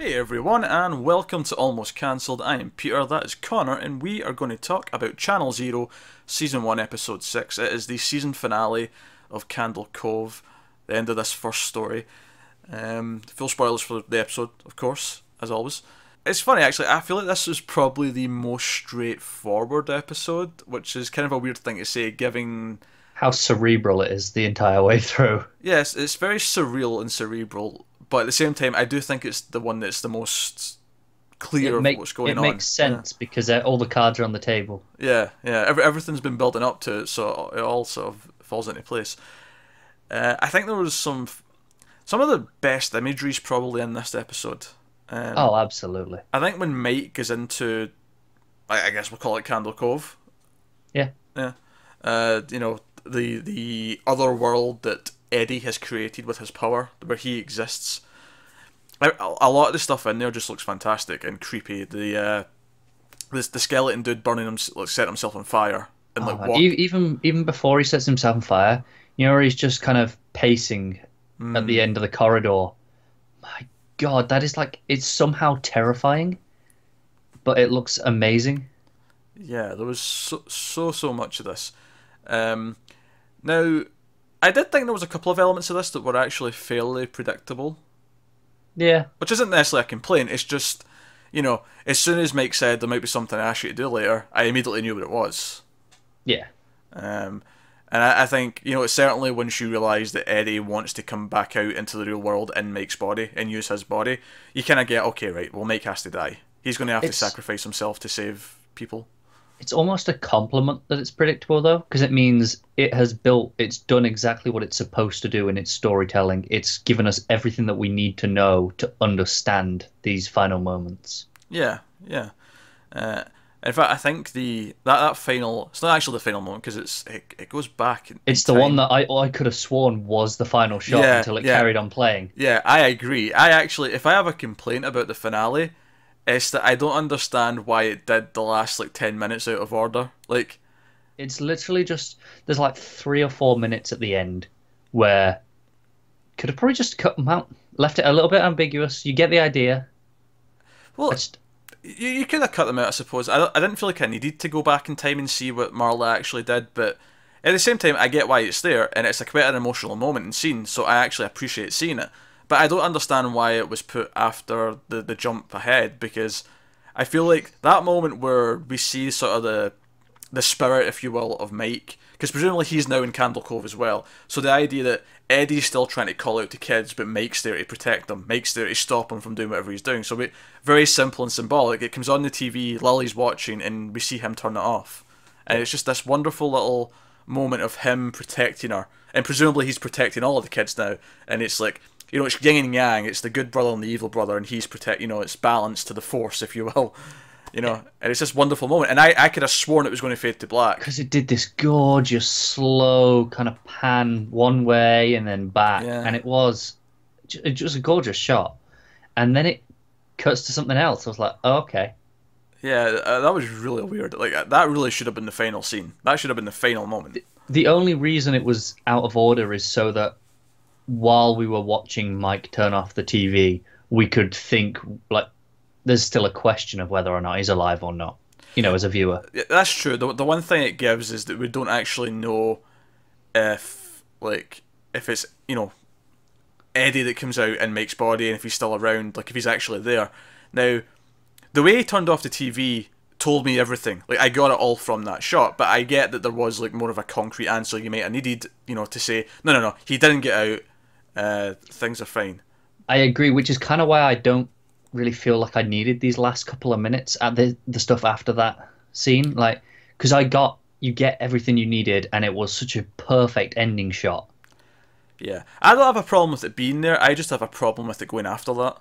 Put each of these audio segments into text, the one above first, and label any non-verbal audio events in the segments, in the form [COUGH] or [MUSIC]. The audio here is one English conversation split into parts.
Hey everyone, and welcome to Almost Cancelled. I am Peter, that is Connor, and we are going to talk about Channel Zero, Season 1, Episode 6. It is the season finale of Candle Cove, the end of this first story. Um, full spoilers for the episode, of course, as always. It's funny, actually, I feel like this is probably the most straightforward episode, which is kind of a weird thing to say, giving. How cerebral it is the entire way through. Yes, it's very surreal and cerebral, but at the same time, I do think it's the one that's the most clear it make- of what's going on. it on. makes sense because uh, all the cards are on the table. Yeah, yeah. Every, everything's been building up to it, so it all sort of falls into place. Uh, I think there was some, some of the best imageries probably in this episode. Um, Oh, absolutely. I think when Mike goes into, I, I guess we'll call it Candle Cove. Yeah. Yeah. Uh, you know the the other world that Eddie has created with his power, where he exists. A, a lot of the stuff in there just looks fantastic and creepy. The uh, this the skeleton dude burning him, like set himself on fire and like. E- even even before he sets himself on fire, you know, he's just kind of pacing at Mm. the end of the corridor. My God, that is like it's somehow terrifying, but it looks amazing. Yeah, there was so so so much of this. Um, now, I did think there was a couple of elements of this that were actually fairly predictable. Yeah, which isn't necessarily a complaint. It's just, you know, as soon as Mike said there might be something I ask you to do later, I immediately knew what it was. yeah, Um, and I, I think, you know, it's certainly once you realise that Eddie wants to come back out into the real world in Mike's body and use his body, you kind of get, okay, right, well, Mike has to die. He's going to have It's- to sacrifice himself to save people. It's almost a compliment that it's predictable though, because it means it has built, it's done exactly what it's supposed to do in its storytelling. It's given us everything that we need to know to understand these final moments. Yeah, yeah. Uh, in fact, I think the that, that final it's not actually the final moment because it's it, it goes back. In, It's in the time. one that I I could have sworn was the final shot Yeah, until it yeah. carried on playing. Yeah, I agree. I actually, if I have a complaint about the finale, it's that I don't understand why it did the last like ten minutes out of order. Like, It's literally just there's like three or four minutes at the end where could have probably just cut them out, left it a little bit ambiguous. You get the idea. well, just, you, you could have cut them out, I suppose. I, I didn't feel like I needed to go back in time and see what Marla actually did, but at the same time, I get why it's there, and it's a quite an emotional moment and scene, so I actually appreciate seeing it. But I don't understand why it was put after the, the jump ahead, because I feel like that moment where we see sort of the the spirit, if you will, of Mike, because presumably he's now in Candle Cove as well. So the idea that Eddie's still trying to call out to kids, but Mike's there to protect them, Mike's there to stop him from doing whatever he's doing. So we, very simple and symbolic. It comes on the TV, Lily's watching, and we see him turn it off, and it's just this wonderful little moment of him protecting her, and presumably he's protecting all of the kids now, and it's like. You know, it's yin and yang. It's the good brother and the evil brother, and he's protect. You know, it's balance to the force, if you will. [LAUGHS] You know, and it's this wonderful moment. And I, I could have sworn it was going to fade to black. because it did this gorgeous slow kind of pan one way and then back, Yeah. and it was ju- it was a gorgeous shot. And then it cuts to something else. I was like, oh, okay. Yeah, uh, that was really weird. Like uh, that really should have been the final scene. That should have been the final moment. The only reason it was out of order is so that while we were watching Mike turn off the TV, we could think like there's still a question of whether or not he's alive or not. You know, as a viewer. That's true. The the one thing it gives is that we don't actually know if like if it's you know Eddie that comes out and Mike's body and if he's still around, like if he's actually there. Now, the way he turned off the TV told me everything. Like I got it all from that shot, but I get that there was like more of a concrete answer you might have needed, you know, to say no, no, no, he didn't get out. Uh, things are fine. I agree, which is kind of why I don't really feel like I needed these last couple of minutes at the the stuff after that scene, like because I got you get everything you needed, and it was such a perfect ending shot. Yeah, I don't have a problem with it being there. I just have a problem with it going after that.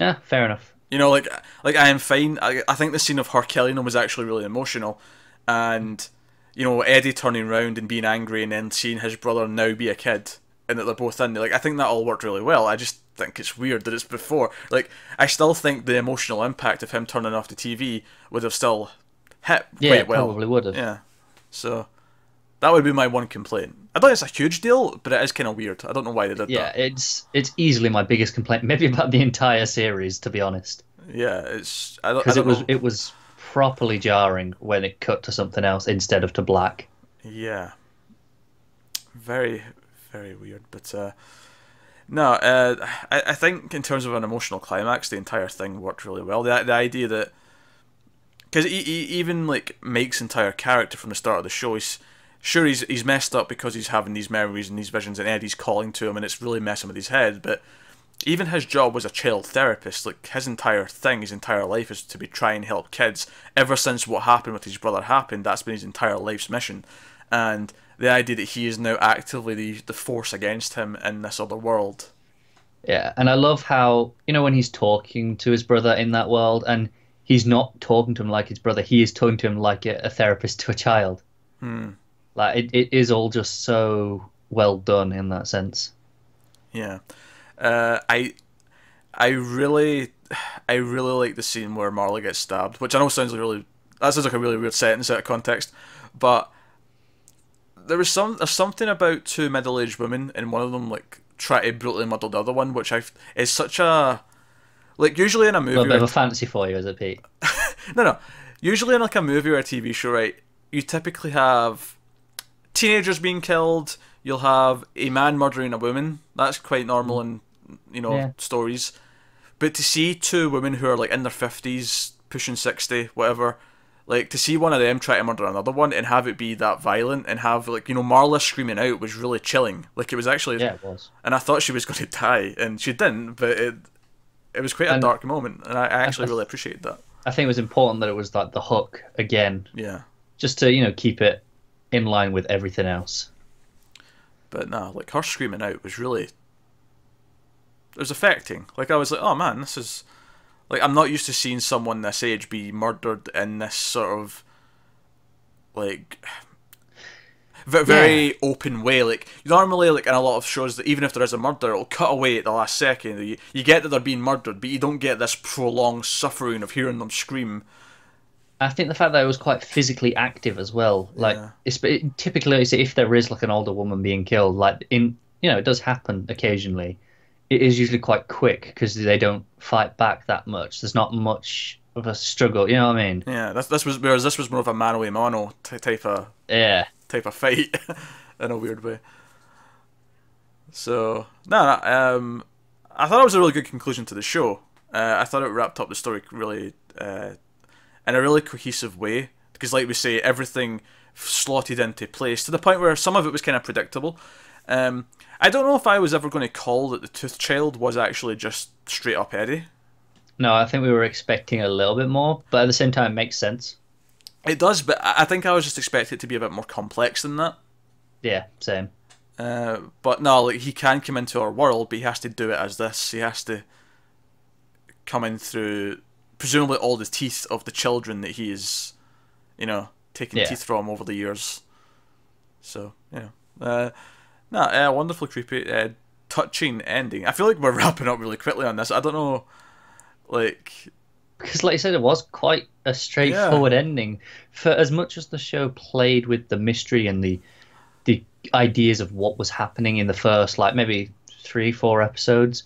Yeah, fair enough. You know, like like I am fine. I, I think the scene of her killing him was actually really emotional, and you know Eddie turning around and being angry and then seeing his brother now be a kid and that they're both in there. Like I think that all worked really well. I just think it's weird that it's before. Like I still think the emotional impact of him turning off the TV would have still hit Yeah, well. probably would have. Yeah, so that would be my one complaint. I don't think it's a huge deal, but it is kind of weird. I don't know why they did Yeah, that. Yeah, it's it's easily my biggest complaint, [LAUGHS] maybe about the entire series, to be honest, Yeah, it's I don't, because it was know. it was properly jarring when it cut to something else instead of to black. Yeah. Very, very weird. But uh, no, uh, I, I think in terms of an emotional climax, the entire thing worked really well. The, the idea that. Because he, he, even like Mike's entire character from the start of the show, he's sure he's he's messed up because he's having these memories and these visions, and Eddie's calling to him, and it's really messing with his head. But even his job was a child therapist. Like his entire thing, his entire life is to be try and help kids. Ever since what happened with his brother happened, that's been his entire life's mission. And the idea that he is now actively the the force against him in this other world. Yeah, and I love how you know when he's talking to his brother in that world, and he's not talking to him like his brother. He is talking to him like a, a therapist to a child. Hmm. Like it, it is all just so well done in that sense. Yeah, uh, I I really I really like the scene where Marla gets stabbed, which I know sounds like really that sounds like a really weird sentence out of context, but there was some there's something about two middle aged women and one of them like try to brutally muddle the other one, which I is such a like usually in a A movie little bit of a fancy for you, is it, Pete? [LAUGHS] no, no. Usually in like a movie or a TV show, right? You typically have teenagers being killed. You'll have a man murdering a woman. That's quite normal mm. in you know Yeah. stories. But to see two women who are like in their fifties, pushing sixty, whatever, like to see one of them try to murder another one and have it be that violent and have like you know Marla screaming out was really chilling. Like it was actually, Yeah, it was. and I thought she was going [LAUGHS] to die, and she didn't. But it it was quite a dark moment, and I, I actually really appreciated that. I think it was important that it was like the hook again, Yeah. just to you know keep it in line with everything else. But no, like her screaming out was really it was affecting. Like I was like, oh man, this is like I'm not used to seeing someone this age be murdered in this sort of like ve- very open way. Like normally, like in a lot of shows, that even if there is a murder, it'll cut away at the last second. You, you get that they're being murdered, but you don't get this prolonged suffering of hearing them scream. I think the fact that it was quite physically active as well, like Yeah. it's it, typically if there is like an older woman being killed, like in you know it does happen occasionally. It is usually quite quick because they don't fight back that much. There's not much of a struggle. You know what I mean? Yeah, this this was whereas this was more of a mano a mano type of Yeah. type of fight [LAUGHS] in a weird way. So no, no, um, I thought it was a really good conclusion to the show. Uh, I thought it wrapped up the story really uh, in a really cohesive way because, like we say, everything slotted into place to the point where some of it was kind of predictable. Um, I don't know if I was ever going to call that the Tooth Child was actually just straight up Eddie. No, I think we were expecting a little bit more, but at the same time, it makes sense. It does, but I think I was just expecting it to be a bit more complex than that. Yeah, same. Uh, but no, like he can come into our world, but he has to do it as this. He has to come in through presumably all the teeth of the children that he is, you know, taking Yeah. teeth from over the years. So yeah, uh, no, uh, wonderful, creepy, uh, touching ending. I feel like we're [LAUGHS] wrapping up really quickly on this. I don't know, like Because, like I said, it was quite a straightforward ending. For as much as the show played with the mystery and the the ideas of what was happening in the first, like maybe three, four episodes,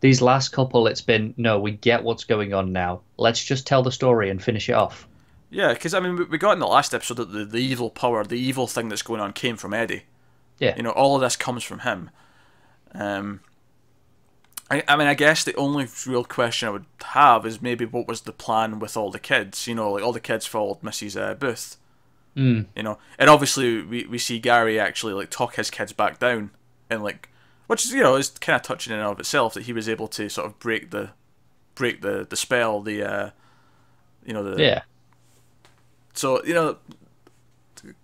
these last couple, it's been no, we get what's going on now. Let's just tell the story and finish it off. yeah, because I mean we- we got in the last episode that the, the evil power, the evil thing that's going on, came from Eddie. Yeah. you know, all of this comes from him. Um, I, I mean, I guess the only real question I would have is maybe what was the plan with all the kids? You know, like all the kids followed Mrs. Uh, Booth. Mm. You know, and obviously we, we see Gary actually like talk his kids back down, and like, which is you know is kind of touching in and of itself that he was able to sort of break the, break the the spell, the, uh, you know the Yeah. so you know,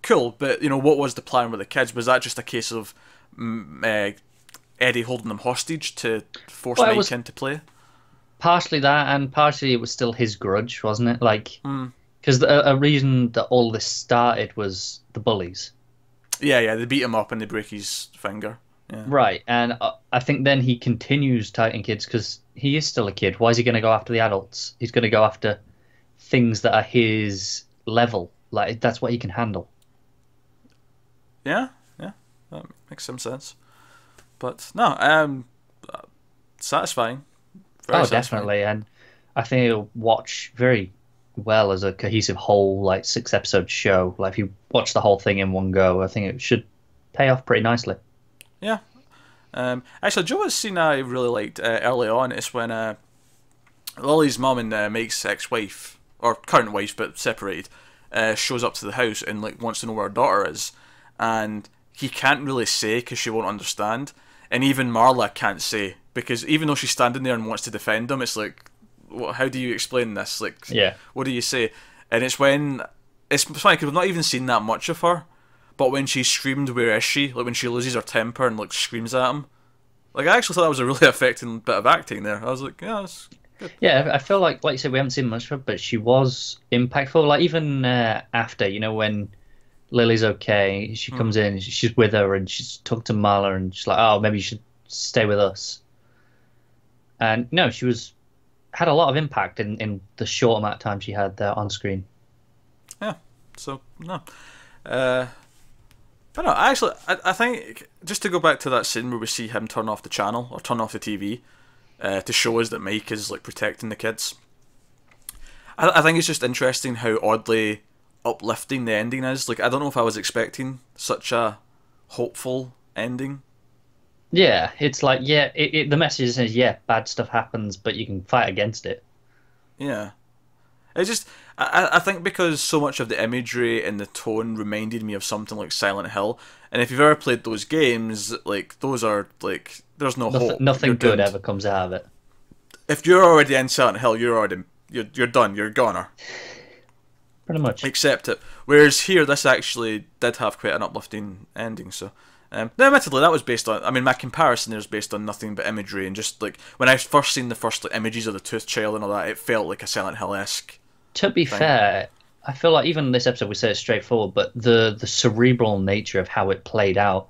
cool. But you know, what was the plan with the kids? Was that just a case of mm, uh, Eddie holding them hostage to force Well, Mike into play? partially that, and partially it was still his grudge, wasn't it? Like, Mm. because a, a reason that all this started was the bullies. Yeah, yeah. They beat him up and they break his finger. Yeah, Right, and uh, I think then he continues targeting kids because he is still a kid. Why is he going to go after the adults? He's going to go after things that are his level. Like that's what he can handle. yeah, yeah. that makes some sense. But no, um, satisfying. Very oh, satisfying. definitely, and I think it'll watch very well as a cohesive whole, like six episode show. Like if you watch the whole thing in one go, I think it should pay off pretty nicely. Yeah. Um, actually, Joe was scene I really liked uh, early on is when uh, Lily's mum and uh, Mike's ex-wife, or current wife but separated, uh, shows up to the house and like wants to know where her daughter is, and he can't really say because she won't understand, and even Marla can't say because even though she's standing there and wants to defend him, it's like, what, how do you explain this? Like, yeah, what do you say? And it's when it's funny because we've not even seen that much of her, but when she screamed, "Where is she?" Like when she loses her temper and like screams at him, like I actually thought that was a really [LAUGHS] affecting bit of acting there. I was like, yeah, that's. Yeah, I feel like, like you said, we haven't seen much of her, but she was impactful. Like even uh, after, you know, when Lily's okay, she comes mm. in, she's with her, and she's talked to Marla, and she's like, "Oh, maybe you should stay with us." And no, she was had a lot of impact in, in the short amount of time she had there on screen. Yeah. So no. Uh, but no, actually, I, I think just to go back to that scene where we see him turn off the channel or turn off the TV uh, to show us that Mike is like protecting the kids. I, I think it's just interesting how oddly uplifting the ending is. Like, I don't know if I was expecting such a hopeful ending. Yeah, it's like yeah, it, it, the message is yeah, bad stuff happens, but you can fight against it. Yeah, it just I I think because so much of the imagery and the tone reminded me of something like Silent Hill, and if you've ever played those games, like those are like there's no nothing, hope. Nothing good doomed. ever comes out of it. If you're already in Silent Hill, you're already you're you're done. You're a goner. Pretty much. Accept it. Whereas here, this actually did have quite an uplifting ending. So um, now, admittedly, that was based on. I mean, my comparison there is based on nothing but imagery and just like when I first seen the first like, images of the Tooth Child and all that, it felt like a Silent Hill esque. To be fair, I feel like even this episode we said it's straightforward, but the the cerebral nature of how it played out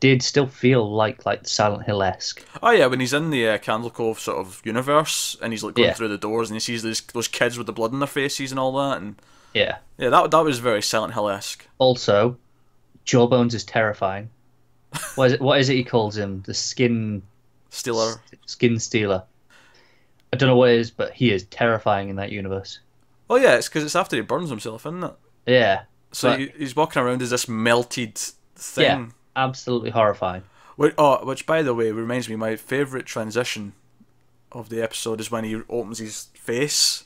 did still feel like like Silent Hill esque. Oh yeah, when he's in the uh, Candle Cove sort of universe and he's like going yeah. through the doors and he sees those those kids with the blood in their faces and all that, and yeah, yeah, that that was very Silent Hill esque. Also, Jawbones is terrifying. what is it? What is it he calls him? The skin stealer. Skin stealer. I don't know what it is, but he is terrifying in that universe. Oh yeah, it's because it's after he burns himself, isn't it? Yeah. So but... he's walking around as this melted thing. Yeah, absolutely horrifying. Which, oh, which by the way reminds me, my favorite transition of the episode is when he opens his face.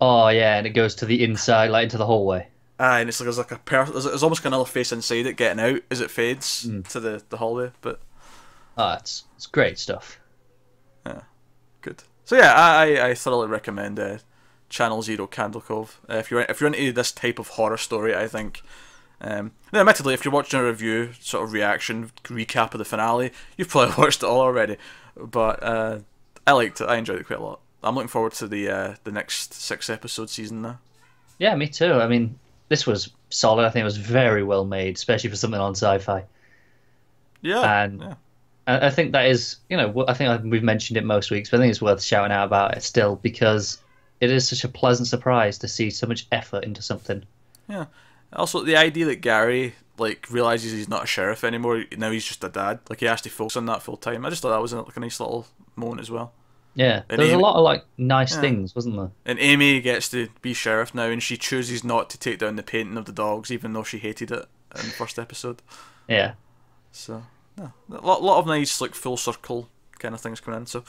Oh yeah, and it goes to the inside, like into the hallway. Ah, and it's like there's like a per- there's, there's almost another face inside it getting out as it fades mm. to the, the hallway. But ah, it's it's great stuff. Yeah, good. So yeah, I I thoroughly recommend uh, Channel Zero Candle Cove uh, if you're if you're into this type of horror story. I think. Um, now, admittedly, if you're watching a review, sort of reaction recap of the finale, you've probably [LAUGHS] watched it all already. But uh, I liked it. I enjoyed it quite a lot. I'm looking forward to the uh, the next six episode season now. Yeah, me too. I mean, this was solid. I think it was very well made, especially for something on Syfy. Yeah, and yeah. I think that is, you know, I think we've mentioned it most weeks, but I think it's worth shouting out about it still because it is such a pleasant surprise to see so much effort into something. Yeah. Also, the idea that Gary like realizes he's not a sheriff anymore. Now he's just a dad. Like he has to focus on that full time. I just thought that was like a nice little moment as well. Yeah, and there's Amy, a lot of like nice yeah. things, wasn't there? And Amy gets to be sheriff now, and she chooses not to take down the painting of the dogs, even though she hated it in the first episode. Yeah. So, yeah, a lot, lot of nice like full circle kind of things coming in. So,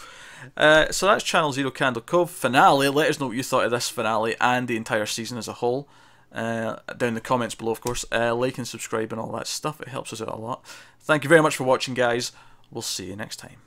uh, so that's Channel Zero Candle Cove finale. Let us know what you thought of this finale and the entire season as a whole. Uh, down in the comments below, of course. Uh, like and subscribe and all that stuff. It helps us out a lot. Thank you very much for watching, guys. We'll see you next time.